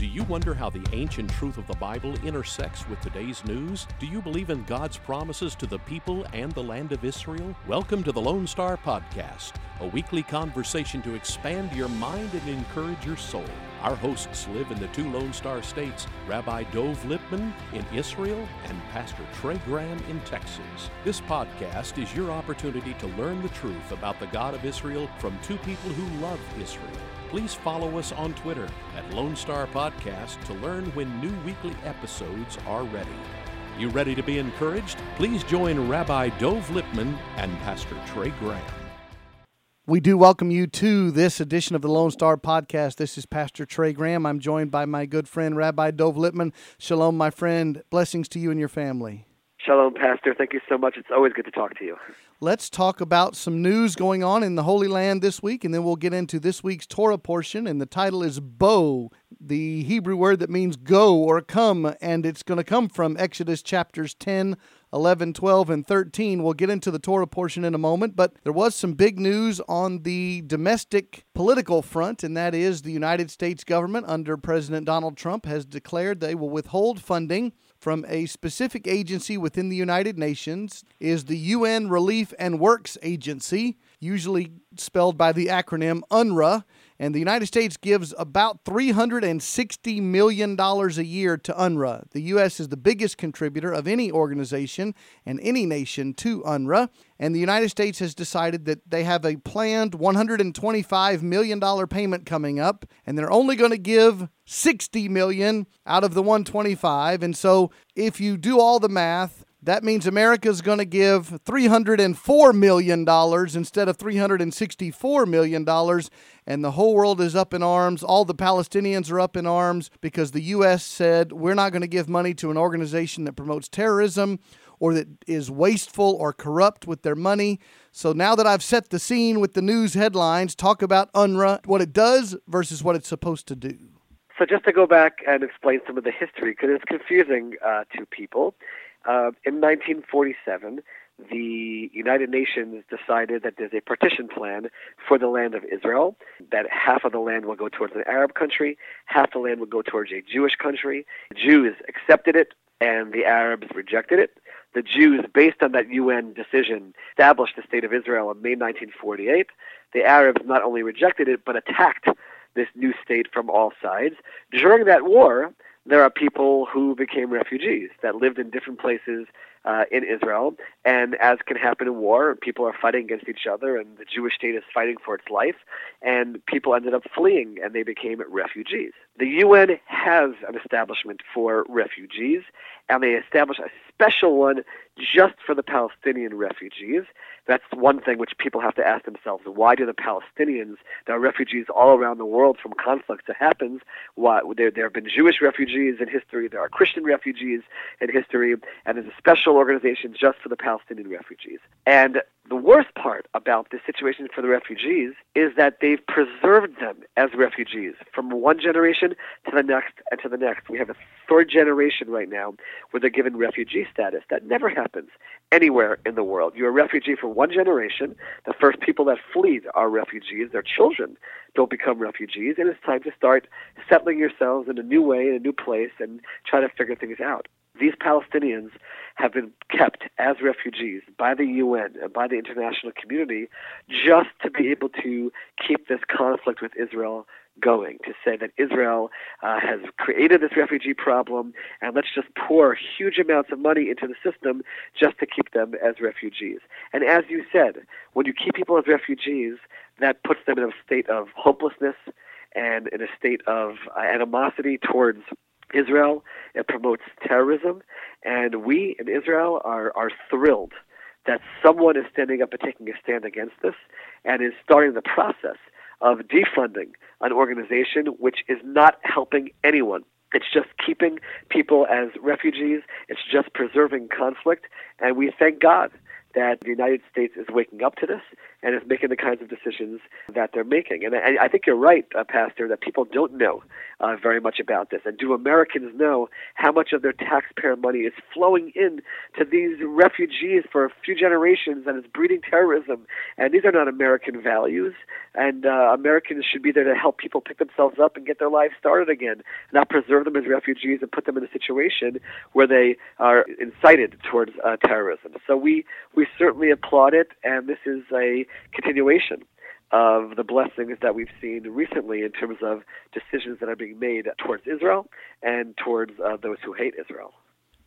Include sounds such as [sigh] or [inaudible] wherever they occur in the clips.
Do you wonder how the ancient truth of the Bible intersects with today's news? Do you believe in God's promises to the people and the land of Israel? Welcome to the Lone Star Podcast, a weekly conversation to expand your mind and encourage your soul. Our hosts live in the two Lone Star states, Rabbi Dov Lipman in Israel and Pastor Trey Graham in Texas. This podcast is your opportunity to learn the truth about the God of Israel from two people who love Israel please follow us on Twitter at Lone Star Podcast to learn when new weekly episodes are ready. You ready to be encouraged? Please join Rabbi Dov Lipman and Pastor Trey Graham. We do welcome you to this edition of the Lone Star Podcast. This is Pastor Trey Graham. I'm joined by my good friend, Rabbi Dov Lipman. Shalom, my friend. Blessings to you and your family. Shalom, Pastor. Thank you so much. It's always good to talk to you. Let's talk about some news going on in the Holy Land this week, and then we'll get into this week's Torah portion. And the title is Bo, the Hebrew word that means go or come, and it's going to come from Exodus chapters 10, 11, 12, and 13. We'll get into the Torah portion in a moment, but there was some big news on the domestic political front, and that is the United States government under President Donald Trump has declared they will withhold funding from a specific agency within the United Nations is the UN Relief and Works Agency, usually spelled by the acronym UNRWA. And the United States gives about $360 million a year to UNRWA. The U.S. is the biggest contributor of any organization and any nation to UNRWA. And the United States has decided that they have a planned $125 million payment coming up, and they're only going to give 60 million out of the 125. And so if you do all the math, that means America's going to give $304 million instead of $364 million. And the whole world is up in arms. All the Palestinians are up in arms because the U.S. said we're not going to give money to an organization that promotes terrorism or that is wasteful or corrupt with their money. So now that I've set the scene with the news headlines, talk about UNRWA, what it does versus what it's supposed to do. So just to go back and explain some of the history, because it's confusing uh, to people. Uh, in 1947, the United Nations decided that there's a partition plan for the land of Israel, that half of the land will go towards an Arab country, half the land will go towards a Jewish country. Jews accepted it, and the Arabs rejected it. The Jews, based on that UN decision, established the State of Israel in May 1948. The Arabs not only rejected it, but attacked this new state from all sides. During that war, there are people who became refugees that lived in different places uh, in Israel. And as can happen in war, people are fighting against each other, and the Jewish state is fighting for its life. And people ended up fleeing, and they became refugees. The UN has an establishment for refugees, and they established a special one just for the Palestinian refugees. That's one thing which people have to ask themselves. Why do the Palestinians, there are refugees all around the world from conflicts that happens, why, there, there have been Jewish refugees in history, there are Christian refugees in history, and there's a special organization just for the Palestinian refugees. And the worst part about the situation for the refugees is that they've preserved them as refugees from one generation to the next and to the next. We have a third generation right now where they're given refugee status. That never happens anywhere in the world. You're a refugee for one generation. The first people that flee are refugees. Their children don't become refugees, and it's time to start settling yourselves in a new way, in a new place, and try to figure things out. These Palestinians have been kept as refugees by the UN and by the international community just to be able to keep this conflict with Israel going, to say that Israel uh, has created this refugee problem and let's just pour huge amounts of money into the system just to keep them as refugees. And as you said, when you keep people as refugees, that puts them in a state of hopelessness and in a state of uh, animosity towards Israel. It promotes terrorism. And we in Israel are, are thrilled that someone is standing up and taking a stand against this and is starting the process of defunding an organization which is not helping anyone. It's just keeping people as refugees. It's just preserving conflict. And we thank God that the United States is waking up to this and is making the kinds of decisions that they're making. And I, I think you're right, uh, Pastor, that people don't know uh, very much about this. And do Americans know how much of their taxpayer money is flowing in to these refugees for a few generations and is breeding terrorism? And these are not American values. And uh, Americans should be there to help people pick themselves up and get their lives started again, not preserve them as refugees and put them in a situation where they are incited towards uh, terrorism. So we, we certainly applaud it, and this is a continuation of the blessings that we've seen recently in terms of decisions that are being made towards Israel and towards uh, those who hate Israel.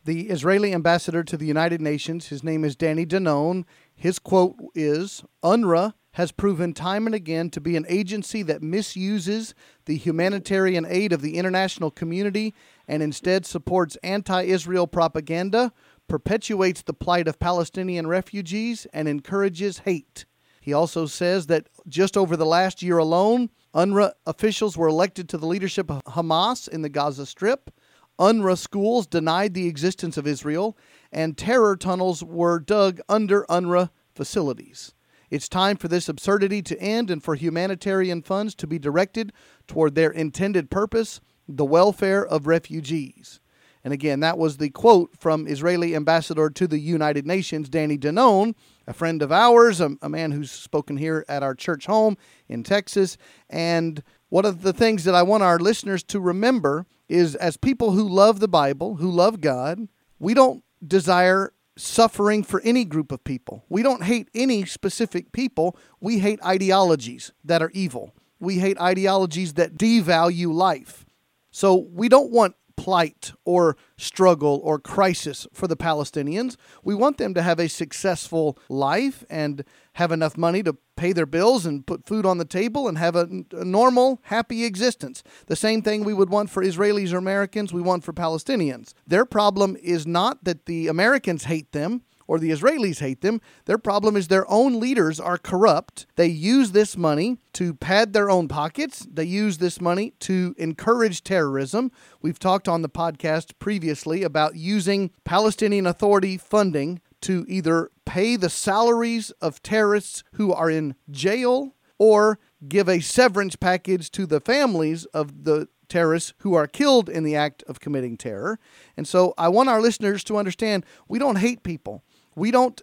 The Israeli ambassador to the United Nations, his name is Danny Danon. His quote is UNRWA has proven time and again to be an agency that misuses the humanitarian aid of the international community and instead supports anti Israel propaganda, perpetuates the plight of Palestinian refugees, and encourages hate. He also says that just over the last year alone, UNRWA officials were elected to the leadership of Hamas in the Gaza Strip. UNRWA schools denied the existence of Israel, and terror tunnels were dug under UNRWA facilities. It's time for this absurdity to end and for humanitarian funds to be directed toward their intended purpose the welfare of refugees. And again, that was the quote from Israeli ambassador to the United Nations, Danny Danon, a friend of ours, a, a, man who's spoken here at our church home in Texas. And one of the things that I want our listeners to remember is as people who love the Bible, who love God, we don't desire suffering for any group of people. We don't hate any specific people. We hate ideologies that are evil. We hate ideologies that devalue life. So we don't want plight or struggle or crisis for the Palestinians. We want them to have a successful life and have enough money to pay their bills and put food on the table and have a, a, normal, happy existence. The same thing we would want for Israelis or Americans, we want for Palestinians. Their problem is not that the Americans hate them or the Israelis hate them. Their problem is their own leaders are corrupt. They use this money to pad their own pockets. They use this money to encourage terrorism. We've talked on the podcast previously about using Palestinian Authority funding to either pay the salaries of terrorists who are in jail or give a severance package to the families of the terrorists who are killed in the act of committing terror. And so I want our listeners to understand we don't hate people. We don't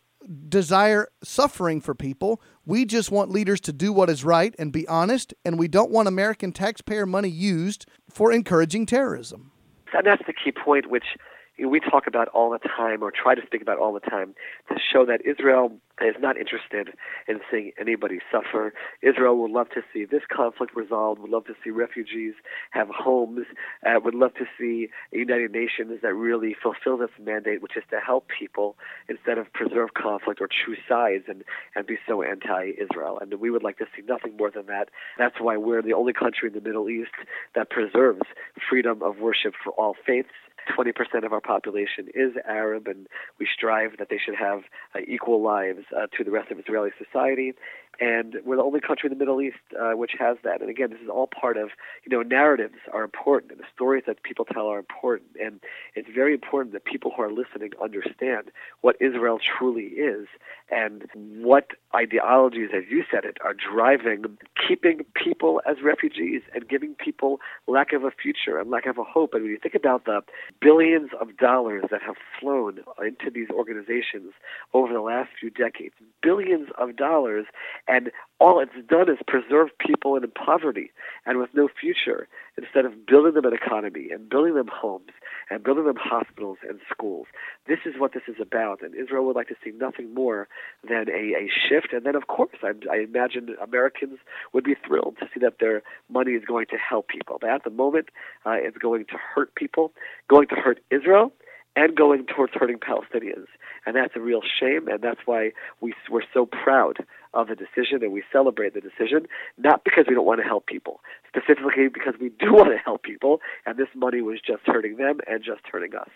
desire suffering for people. We just want leaders to do what is right and be honest, and we don't want American taxpayer money used for encouraging terrorism. And that's the key point, which we talk about all the time, or try to speak about all the time, to show that Israel is not interested in seeing anybody suffer. Israel would love to see this conflict resolved, would love to see refugees have homes, uh, would love to see a United Nations that really fulfills its mandate, which is to help people instead of preserve conflict or choose sides and, and be so anti Israel. And we would like to see nothing more than that. That's why we're the only country in the Middle East that preserves freedom of worship for all faiths 20% of our population is Arab, and we strive that they should have uh, equal lives uh, to the rest of Israeli society and we're the only country in the Middle East uh, which has that. And again, this is all part of you know narratives are important, and the stories that people tell are important, and it's very important that people who are listening understand what Israel truly is and what ideologies, as you said it, are driving keeping people as refugees and giving people lack of a future and lack of a hope. And when you think about the billions of dollars that have flown into these organizations over the last few decades, billions of dollars and all it's done is preserve people in poverty and with no future instead of building them an economy and building them homes and building them hospitals and schools. This is what this is about, and Israel would like to see nothing more than a, a shift. And then, of course, I, I imagine Americans would be thrilled to see that their money is going to help people. But at the moment, uh, it's going to hurt people, going to hurt Israel, and going towards hurting Palestinians. And that's a real shame, and that's why we, we're so proud of the decision and we celebrate the decision, not because we don't want to help people, specifically because we do [laughs] want to help people, and this money was just hurting them and just hurting us.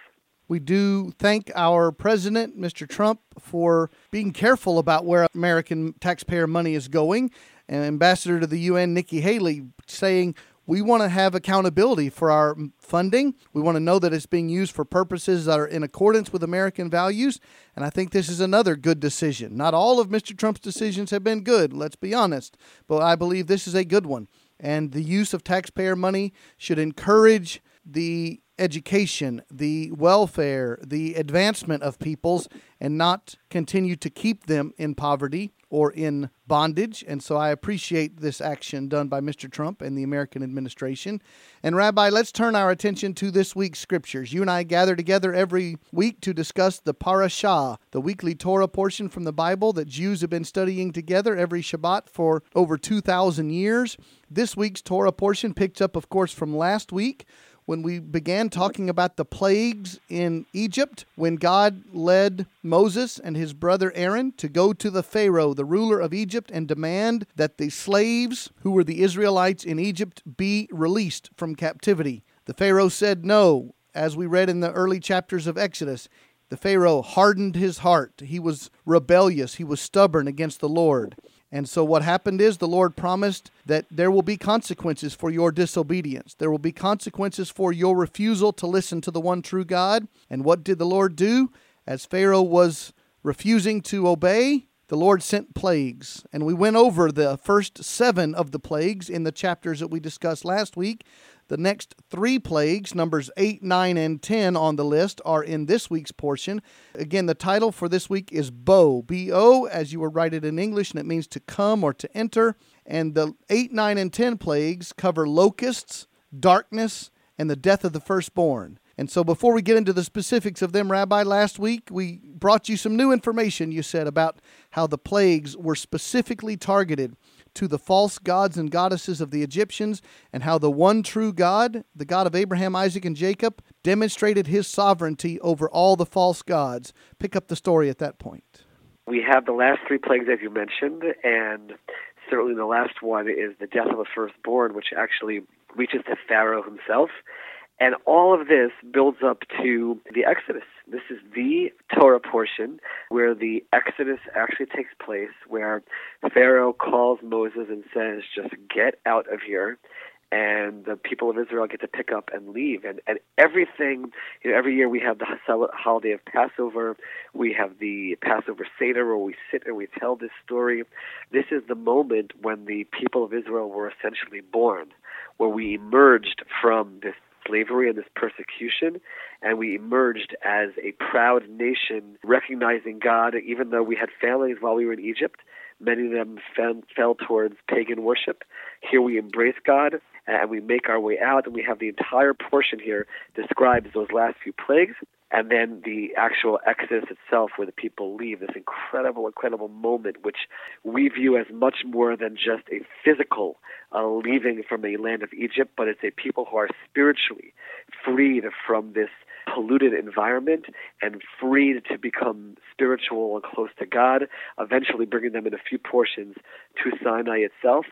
We do thank our president, Mr. Trump, for being careful about where American taxpayer money is going. And Ambassador to the UN, Nikki Haley, saying we want to have accountability for our funding. We want to know that it's being used for purposes that are in accordance with American values. And I think this is another good decision. Not all of Mr. Trump's decisions have been good, let's be honest, but I believe this is a good one. And the use of taxpayer money should encourage the education, the welfare, the advancement of peoples, and not continue to keep them in poverty or in bondage. And so I appreciate this action done by Mr. Trump and the American administration. And Rabbi, let's turn our attention to this week's scriptures. You and I gather together every week to discuss the Parashah, the weekly Torah portion from the Bible that Jews have been studying together every Shabbat for over 2,000 years. This week's Torah portion picked up, of course, from last week when we began talking about the plagues in Egypt, when God led Moses and his brother Aaron to go to the Pharaoh, the ruler of Egypt, and demand that the slaves who were the Israelites in Egypt be released from captivity. The Pharaoh said no, as we read in the early chapters of Exodus. The Pharaoh hardened his heart. He was rebellious. He was stubborn against the Lord. And so, what happened is the Lord promised that there will be consequences for your disobedience. There will be consequences for your refusal to listen to the one true God. And what did the Lord do? As Pharaoh was refusing to obey, the Lord sent plagues. And we went over the first seven of the plagues in the chapters that we discussed last week. The next three plagues, numbers 8, 9, and 10 on the list, are in this week's portion. Again, the title for this week is Bo, B O, as you will write it in English, and it means to come or to enter. And the 8, 9, and 10 plagues cover locusts, darkness, and the death of the firstborn. And so, before we get into the specifics of them, Rabbi, last week we brought you some new information, you said, about how the plagues were specifically targeted to the false gods and goddesses of the Egyptians, and how the one true God, the God of Abraham, Isaac, and Jacob, demonstrated his sovereignty over all the false gods. Pick up the story at that point. We have the last three plagues, as you mentioned, and certainly the last one is the death of the firstborn, which actually reaches to Pharaoh himself. And all of this builds up to the Exodus. This is the Torah portion where the Exodus actually takes place, where Pharaoh calls Moses and says, just get out of here. And the people of Israel get to pick up and leave. And, and everything, you know, every year we have the holiday of Passover. We have the Passover Seder where we sit and we tell this story. This is the moment when the people of Israel were essentially born, where we emerged from this slavery and this persecution, and we emerged as a proud nation, recognizing God, even though we had failings while we were in Egypt. Many of them fell, fell towards pagan worship. Here we embrace God and we make our way out, and we have the entire portion here describes those last few plagues and then the actual exodus itself where the people leave this incredible incredible moment which we view as much more than just a physical uh, leaving from a land of egypt but it's a people who are spiritually freed from this polluted environment and freed to become spiritual and close to god eventually bringing them in a few portions to sinai itself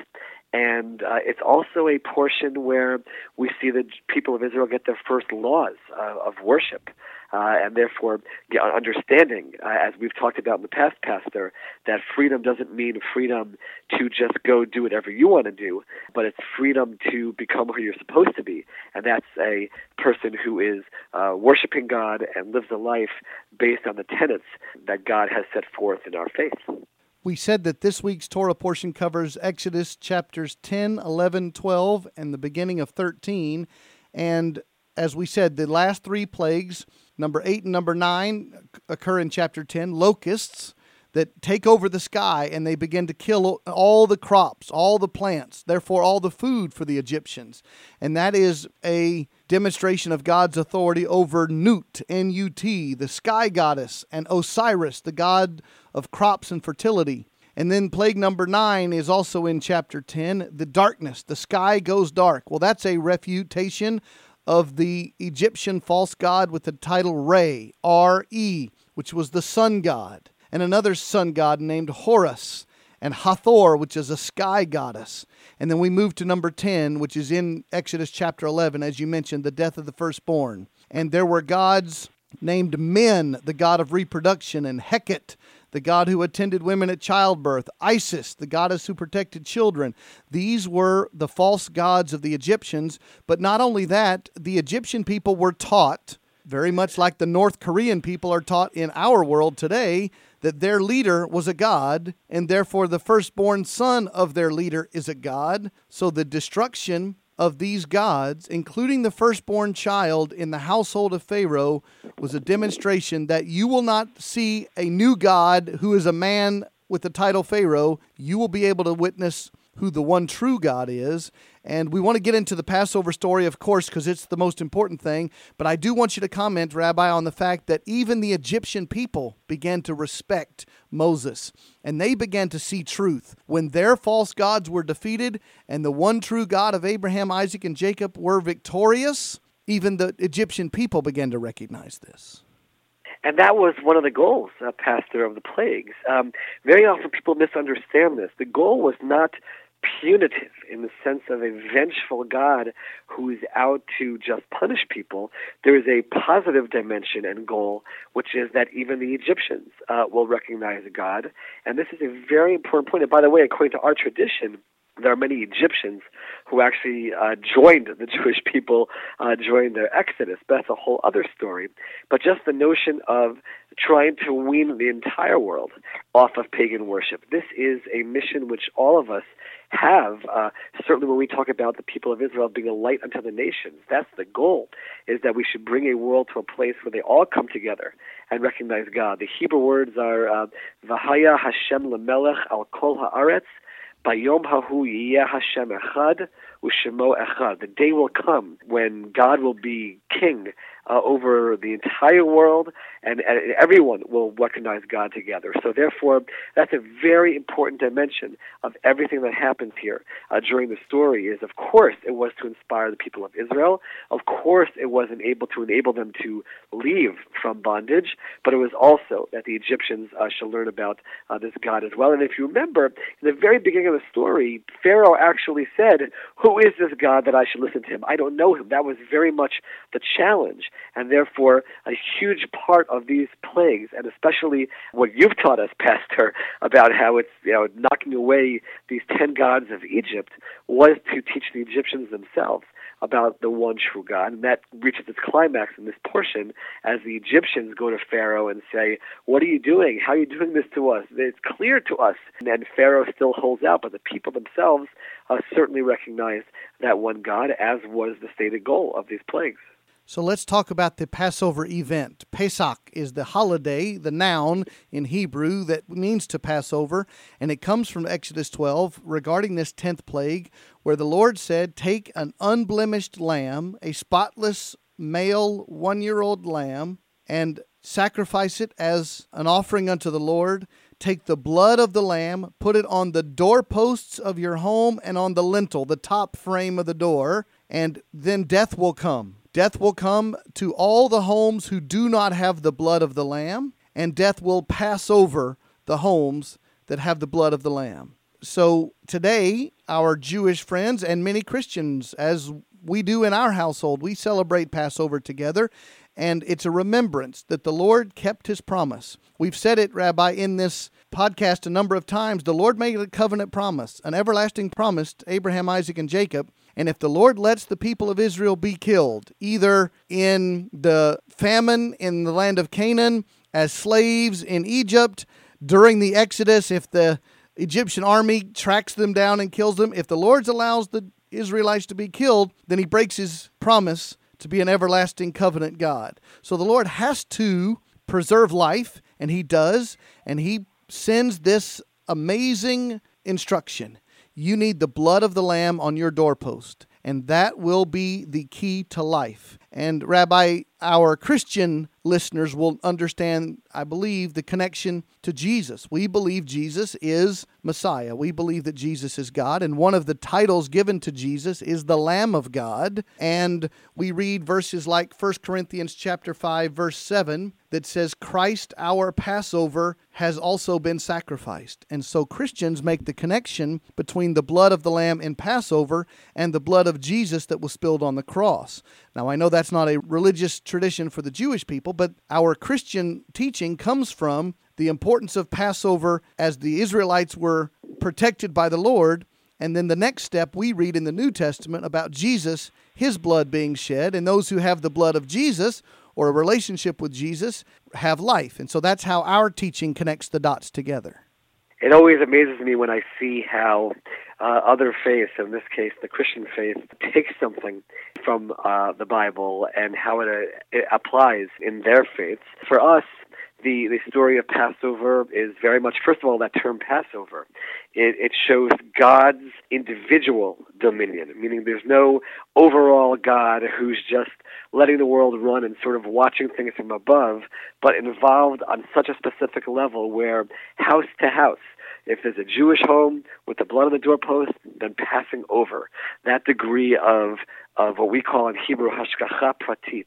and uh, it's also a portion where we see the people of Israel get their first laws uh, of worship. Uh, and therefore, the understanding, uh, as we've talked about in the past, Pastor, that freedom doesn't mean freedom to just go do whatever you want to do, but it's freedom to become who you're supposed to be. And that's a person who is uh, worshiping God and lives a life based on the tenets that God has set forth in our faith. We said that this week's Torah portion covers Exodus chapters 10, 11, 12, and the beginning of 13. And as we said, the last three plagues, number 8 and number 9, occur in chapter 10. Locusts that take over the sky and they begin to kill all the crops, all the plants, therefore, all the food for the Egyptians. And that is a demonstration of God's authority over Nut, N U T, the sky goddess, and Osiris, the god of crops and fertility. And then plague number nine is also in chapter 10 the darkness. The sky goes dark. Well, that's a refutation of the Egyptian false god with the title Re, R E, which was the sun god, and another sun god named Horus and Hathor, which is a sky goddess. And then we move to number 10, which is in Exodus chapter 11, as you mentioned, the death of the firstborn. And there were gods named Men, the god of reproduction, and Heket, the god who attended women at childbirth, Isis, the goddess who protected children. These were the false gods of the Egyptians. But not only that, the Egyptian people were taught, very much like the North Korean people are taught in our world today, that their leader was a god, and therefore the firstborn son of their leader is a god. So the destruction of these gods, including the firstborn child in the household of Pharaoh, was a demonstration that you will not see a new God who is a man with the title Pharaoh. You will be able to witness who the one true God is. And we want to get into the Passover story, of course, because it's the most important thing. But I do want you to comment, Rabbi, on the fact that even the Egyptian people began to respect Moses and they began to see truth. When their false gods were defeated and the one true God of Abraham, Isaac, and Jacob were victorious, even the Egyptian people began to recognize this. And that was one of the goals, uh, Pastor, of the plagues. Um, very often people misunderstand this. The goal was not punitive in the sense of a vengeful God who's out to just punish people. There is a positive dimension and goal, which is that even the Egyptians uh, will recognize God. And this is a very important point. And by the way, according to our tradition, there are many Egyptians who actually uh, joined the [laughs] Jewish people uh, during their exodus. That's a whole other story. But just the notion of trying to wean the entire world off of pagan worship. This is a mission which all of us have. Uh, certainly, when we talk about the people of Israel being a light unto the nations, that's the goal. Is that we should bring a world to a place where they all come together and recognize God. The Hebrew words are uh, "Vahaya Hashem lemelech al kol haaretz." Bayom hahu yiyeh Hashem echad u'shemo echad. The day will come when God will be king uh, over the entire world, and, and, everyone will recognize God together. So, therefore, that's a very important dimension of everything that happens here uh, during the story. Is of course it was to inspire the people of Israel. Of course, it was able to enable them to leave from bondage, but it was also that the Egyptians uh, should learn about uh, this God as well. And if you remember, in the very beginning of the story, Pharaoh actually said, "Who is this God that I should listen to him? I don't know him." That was very much the challenge and therefore a huge part of these plagues, and especially what you've taught us, [laughs] Pastor, about how it's you know knocking away these ten gods of Egypt, was to teach the Egyptians themselves about the one true God, and that reaches its climax in this portion as the Egyptians go to Pharaoh and say, "What are you doing? How are you doing this to us? It's clear to us." And Pharaoh still holds out, but the people themselves uh, certainly recognize that one God, as was the stated goal of these plagues. So let's talk about the Passover event. Pesach is the holiday, the noun in Hebrew that means to pass over, and it comes from Exodus 12 regarding this 10th plague, where the Lord said, Take an unblemished lamb, a spotless male one year old lamb, and sacrifice it as an offering unto the Lord. Take the blood of the lamb, put it on the doorposts of your home and on the lintel, the top frame of the door, and then death will come Death will come to all the homes who do not have the blood of the Lamb, and death will pass over the homes that have the blood of the Lamb. So today, our Jewish friends and many Christians, as we do in our household, we celebrate Passover together, and it's a remembrance that the Lord kept his promise. We've said it, Rabbi, in this podcast a number of times. The Lord made a covenant promise, an everlasting promise to Abraham, Isaac, and Jacob and if the Lord lets the people of Israel be killed, either in the famine in the land of Canaan, as slaves in Egypt, during the Exodus, if the Egyptian army tracks them down and kills them, if the Lord allows the Israelites to be killed, then he breaks his promise to be an everlasting covenant God. So the Lord has to preserve life, and he does, and he sends this amazing instruction you need the blood of the Lamb on your doorpost, and that will be the key to life. And, Rabbi, our Christian listeners will understand, I believe, the connection to Jesus. We believe Jesus is Messiah. We believe that Jesus is God, and one of the titles given to Jesus is the Lamb of God. And we read verses like 1 Corinthians chapter 5 verse 7 that says Christ our Passover has also been sacrificed. And so Christians make the connection between the blood of the lamb in Passover and the blood of Jesus that was spilled on the cross. Now I know that's not a religious tradition for the Jewish people, but our Christian teaching comes from the importance of Passover as the Israelites were protected by the Lord. And then the next step we read in the New Testament about Jesus, his blood being shed, and those who have the blood of Jesus or a relationship with Jesus have life. And so that's how our teaching connects the dots together. It always amazes me when I see how uh, other faiths, in this case the Christian faith, take something from uh, the Bible and how it, uh, it applies in their faiths. For us, the, the story of Passover is very much, first of all, that term Passover. It, it shows God's individual dominion, meaning there's no overall God who's just letting the world run and sort of watching things from above, but involved on such a specific level where house to house, if there's a Jewish home with the blood on the doorpost, then passing over that degree of of what we call in Hebrew hashgacha pratit,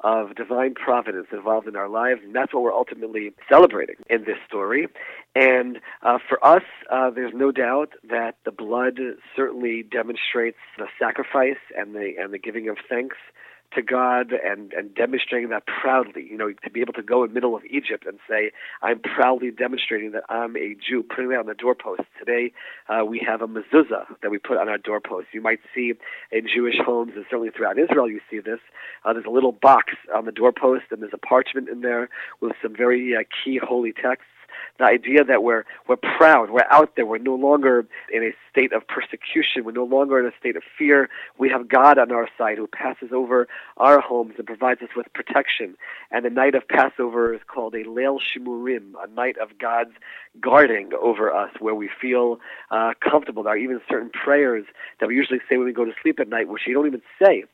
of divine providence involved in our lives, and that's what we're ultimately celebrating in this story. And uh, for us, uh, there's no doubt that the blood certainly demonstrates the sacrifice and the and the giving of thanks to God and, and demonstrating that proudly, you know, to be able to go in the middle of Egypt and say, I'm proudly demonstrating that I'm a Jew, putting that on the doorpost. Today, uh, we have a mezuzah that we put on our doorpost. You might see in Jewish homes, and certainly throughout Israel, you see this. Uh, there's a little box on the doorpost, and there's a parchment in there with some very uh, key holy texts the idea that we're we're proud, we're out there, we're no longer in a state of persecution, we're no longer in a state of fear. We have God on our side who passes over our homes and provides us with protection. And the night of Passover is called a Leil Shimurim, a night of God's guarding over us, where we feel uh, comfortable. There are even certain prayers that we usually say when we go to sleep at night, which you don't even say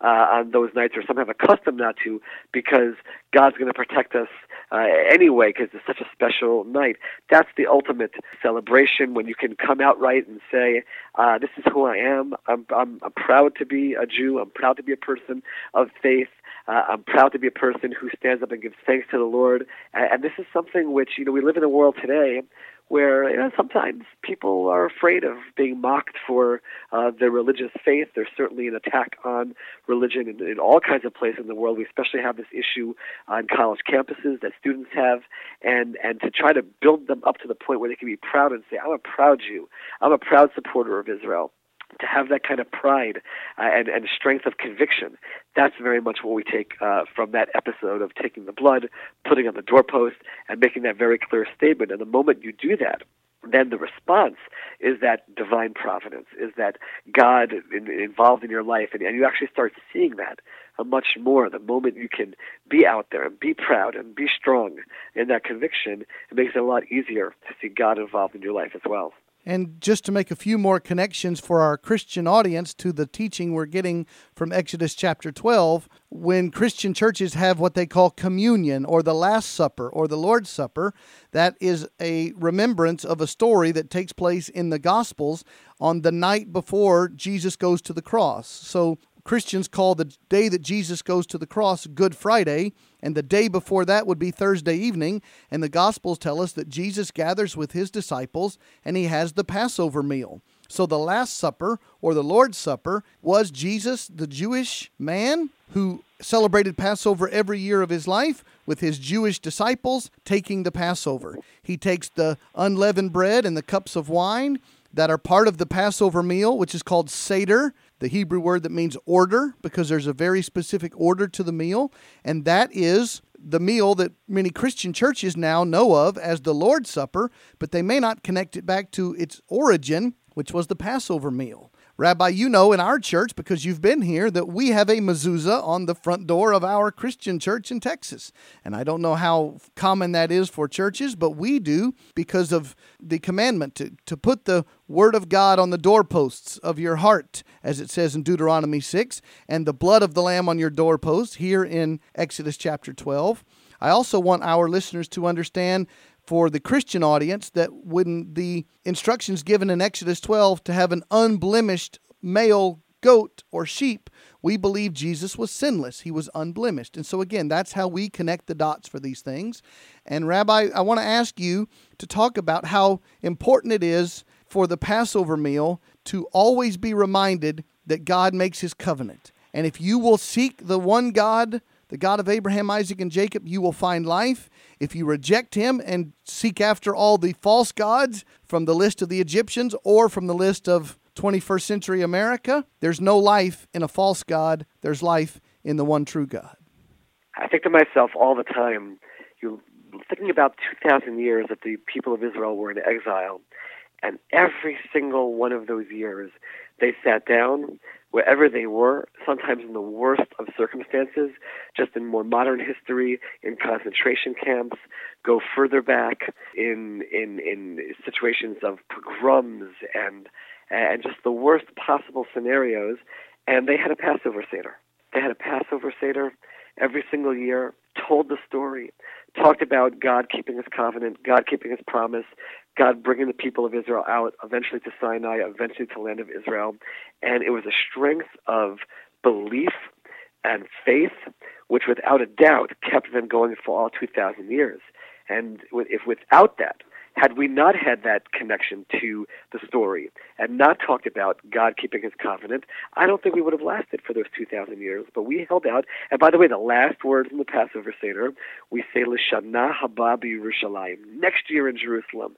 uh, on those nights, or some have accustomed not to, because God's going to protect us uh, anyway, because it's such a special night. That's the ultimate celebration when you can come out right and say, uh, "This is who I am. I'm, I'm, I'm proud to be a Jew. I'm proud to be a person of faith." Uh, I'm proud to be a person who stands up and gives thanks to the Lord. And, and this is something which, you know, we live in a world today where you know, sometimes people are afraid of being mocked for uh, their religious faith. There's certainly an attack on religion in, in all kinds of places in the world. We especially have this issue on college campuses that students have, and and to try to build them up to the point where they can be proud and say, "I'm a proud Jew. I'm a proud supporter of Israel." To have that kind of pride uh, and, and strength of conviction. That's very much what we take uh, from that episode of taking the blood, putting on the doorpost, and making that very clear statement. And the moment you do that, then the response is that divine providence, is that God in, involved in your life, and, and you actually start seeing that uh, much more. The moment you can be out there and be proud and be strong in that conviction, it makes it a lot easier to see God involved in your life as well. And just to make a few more connections for our Christian audience to the teaching we're getting from Exodus chapter 12, when Christian churches have what they call communion or the Last Supper or the Lord's Supper, that is a remembrance of a story that takes place in the Gospels on the night before Jesus goes to the cross. So Christians call the day that Jesus goes to the cross Good Friday, and the day before that would be Thursday evening. And the Gospels tell us that Jesus gathers with his disciples and he has the Passover meal. So the Last Supper or the Lord's Supper was Jesus, the Jewish man who celebrated Passover every year of his life with his Jewish disciples taking the Passover. He takes the unleavened bread and the cups of wine that are part of the Passover meal, which is called Seder the Hebrew word that means order, because there's a very specific order to the meal, and that is the meal that many Christian churches now know of as the Lord's Supper, but they may not connect it back to its origin, which was the Passover meal. Rabbi, you know in our church, because you've been here, that we have a mezuzah on the front door of our Christian church in Texas. And I don't know how common that is for churches, but we do because of the commandment to, to put the word of God on the doorposts of your heart, as it says in Deuteronomy 6, and the blood of the Lamb on your doorposts here in Exodus chapter 12. I also want our listeners to understand for the Christian audience that when the instructions given in Exodus 12 to have an unblemished male goat or sheep, we believe Jesus was sinless. He was unblemished. And so, again, that's how we connect the dots for these things. And, Rabbi, I want to ask you to talk about how important it is for the Passover meal to always be reminded that God makes his covenant. And if you will seek the one God the God of Abraham, Isaac, and Jacob, you will find life. If you reject him and seek after all the false gods from the list of the Egyptians or from the list of 21st century America, there's no life in a false God. There's life in the one true God. I think to myself all the time, you're thinking about 2,000 years that the people of Israel were in exile, and every single one of those years, they sat down wherever they were, sometimes in the worst of circumstances, just in more modern history, in concentration camps, go further back in in in situations of pogroms and and just the worst possible scenarios. And they had a Passover Seder. They had a Passover Seder every single year, told the story, talked about God keeping his covenant, God keeping his promise, God bringing the people of Israel out, eventually to Sinai, eventually to the land of Israel. And it was a strength of belief and faith, which without a doubt kept them going for all 2,000 years. And if without that, had we not had that connection to the story and not talked about God keeping his covenant, I don't think we would have lasted for those 2,000 years. But we held out. And by the way, the last words in the Passover Seder, we say, L'shana haba Yerushalayim, next year in Jerusalem.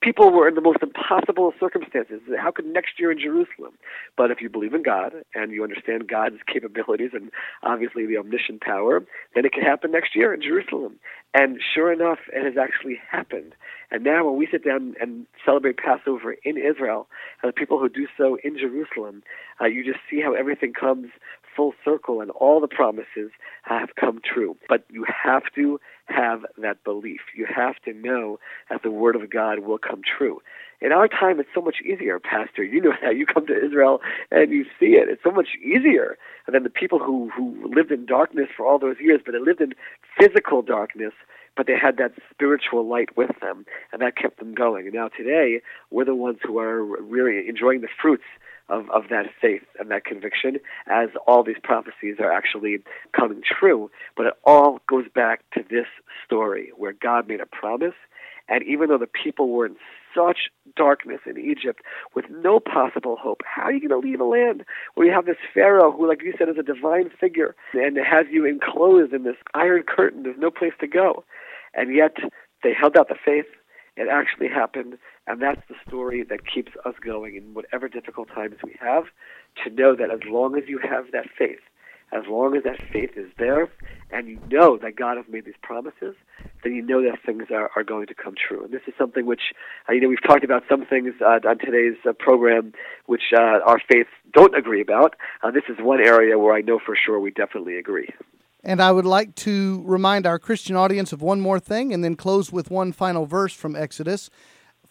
People were in the most impossible circumstances. How could next year in Jerusalem? But if you believe in God and you understand God's capabilities and obviously the omniscient power, then it can happen next year in Jerusalem. And sure enough, it has actually happened. And now, when we sit down and celebrate Passover in Israel, and the people who do so in Jerusalem, uh, you just see how everything comes full circle and all the promises have come true. But you have to have that belief. You have to know that the Word of God will come true. In our time, it's so much easier, Pastor. You know [laughs] that. You come to Israel and you see it. It's so much easier than the people who, who lived in darkness for all those years, but they lived in physical darkness but they had that spiritual light with them, and that kept them going. And now today, we're the ones who are really enjoying the fruits of, of that faith and that conviction as all these prophecies are actually coming true. But it all goes back to this story where God made a promise, and even though the people were in such darkness in Egypt with no possible hope. How are you going to leave a land where you have this Pharaoh who, like you said, is a divine figure and has you enclosed in this iron curtain? There's no place to go. And yet they held out the faith. It actually happened. And that's the story that keeps us going in whatever difficult times we have to know that as long as you have that faith, as long as that faith is there and you know that God has made these promises, then you know that things are, are going to come true. And this is something which, uh, you know, we've talked about some things uh, on today's uh, program which uh, our faiths don't agree about. Uh, this is one area where I know for sure we definitely agree. And I would like to remind our Christian audience of one more thing and then close with one final verse from Exodus.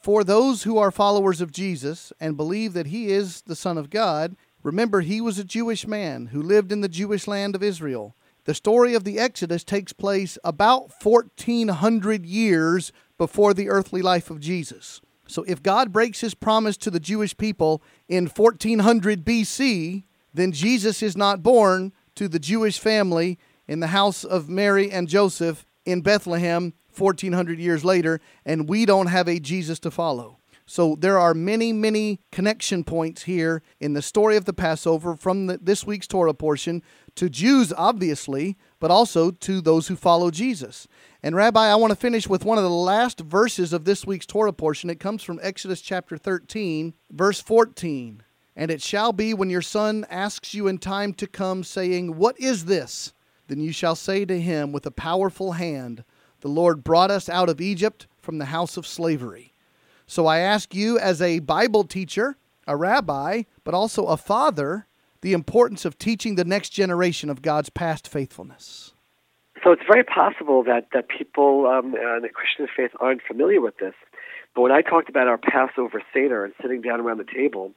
For those who are followers of Jesus and believe that he is the Son of God, remember he was a Jewish man who lived in the Jewish land of Israel. The story of the Exodus takes place about 1400 years before the earthly life of Jesus. So if God breaks his promise to the Jewish people in 1400 BC, then Jesus is not born to the Jewish family in the house of Mary and Joseph in Bethlehem 1400 years later, and we don't have a Jesus to follow. So there are many, many connection points here in the story of the Passover from the, this week's Torah portion to Jews, obviously, but also to those who follow Jesus. And Rabbi, I want to finish with one of the last verses of this week's Torah portion. It comes from Exodus chapter 13, verse 14. And it shall be when your son asks you in time to come, saying, What is this? Then you shall say to him with a powerful hand, The Lord brought us out of Egypt from the house of slavery. So I ask you, as a Bible teacher, a rabbi, but also a father, the importance of teaching the next generation of God's past faithfulness. So it's very possible that, that people um, in the Christian faith aren't familiar with this. But when I talked about our Passover Seder and sitting down around the table,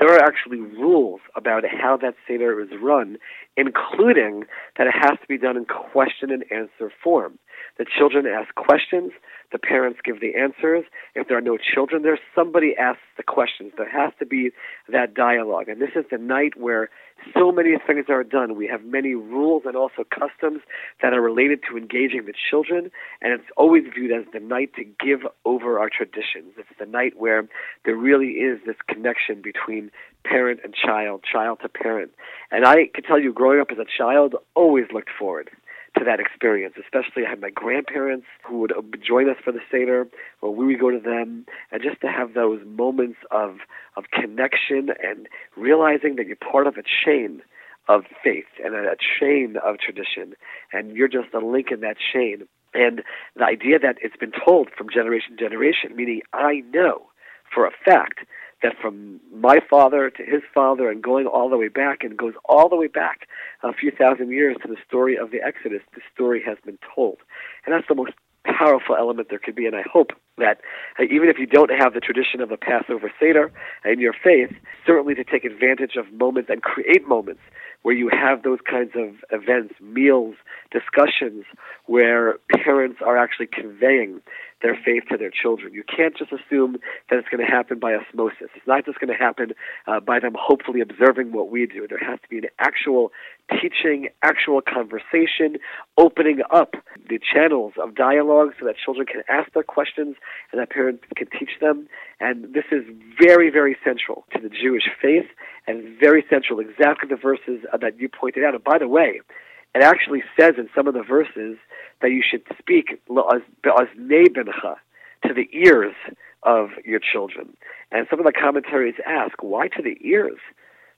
there are actually rules about how that Seder is run, including that it has to be done in question and answer form. The children ask questions, the parents give the answers. If there are no children there, somebody asks the questions. There has to be that dialogue. And this is the night where so many things are done. We have many rules and also customs that are related to engaging the children, and it's always viewed as the night to give over our traditions. It's the night where there really is this connection between parent and child, child to parent. And I can tell you, growing up as a child, always looked forward to that experience. Especially, I had my grandparents who would uh, join us for the Seder, or we would go to them, and just to have those moments of of connection and realizing that you're part of a chain of faith and a chain of tradition, and you're just a link in that chain. And the idea that it's been told from generation to generation, meaning I know for a fact that from my father to his father and going all the way back and goes all the way back a few thousand years to the story of the Exodus, the story has been told. And that's the most powerful element there could be. And I hope that uh, even if you don't have the tradition of a Passover Seder in your faith, certainly to take advantage of moments and create moments where you have those kinds of events, meals, discussions, where parents are actually conveying their faith to their children. You can't just assume that it's going to happen by osmosis. It's not just going to happen uh, by them hopefully observing what we do. There has to be an actual teaching, actual conversation, opening up the channels of dialogue so that children can ask their questions and that parents can teach them. And this is very, very central to the Jewish faith and very central, exactly the verses uh, that you pointed out. And by the way, it actually says in some of the verses that you should speak to the ears of your children. And some of the commentaries ask, why to the ears?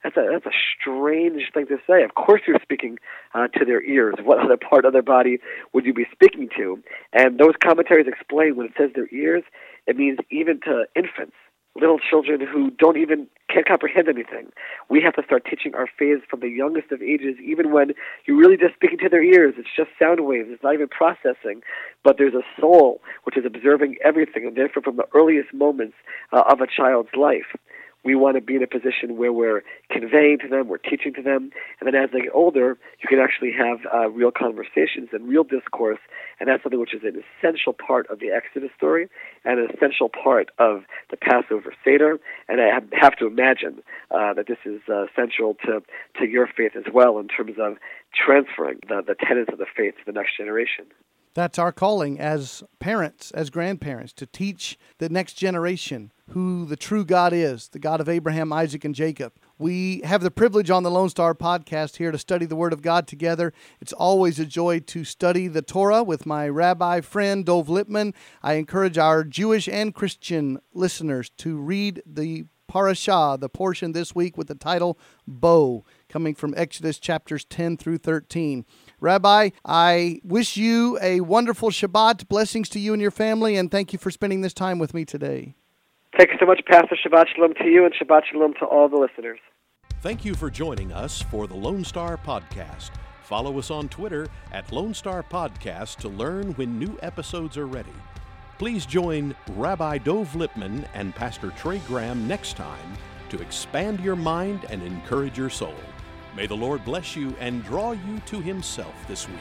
That's a that's a strange thing to say. Of course, you're speaking uh, to their ears. What other part of their body would you be speaking to? And those commentaries explain when it says their ears, it means even to infants little children who don't even can't comprehend anything. We have to start teaching our faith from the youngest of ages, even when you're really just speaking to their ears. It's just sound waves. It's not even processing, but there's a soul which is observing everything, and therefore, from the earliest moments uh, of a child's life, we want to be in a position where we're conveying to them, we're teaching to them, and then as they get older, you can actually have uh, real conversations and real discourse, and that's something which is an essential part of the Exodus story and an essential part of the Passover Seder. And I have to imagine uh, that this is uh, central to, to your faith as well in terms of transferring the, the tenets of the faith to the next generation. That's our calling as parents, as grandparents, to teach the next generation who the true God is, the God of Abraham, Isaac, and Jacob. We have the privilege on the Lone Star podcast here to study the Word of God together. It's always a joy to study the Torah with my rabbi friend, Dov Lipman. I encourage our Jewish and Christian listeners to read the parashah, the portion this week with the title Bo, coming from Exodus chapters 10 through 13. Rabbi, I wish you a wonderful Shabbat. Blessings to you and your family, and thank you for spending this time with me today. Thank you so much, Pastor. Shabbat Shalom to you, and Shabbat Shalom to all the listeners. Thank you for joining us for the Lone Star Podcast. Follow us on Twitter at Lone Star Podcast to learn when new episodes are ready. Please join Rabbi Dov Lipman and Pastor Trey Graham next time to expand your mind and encourage your soul. May the Lord bless you and draw you to Himself this week.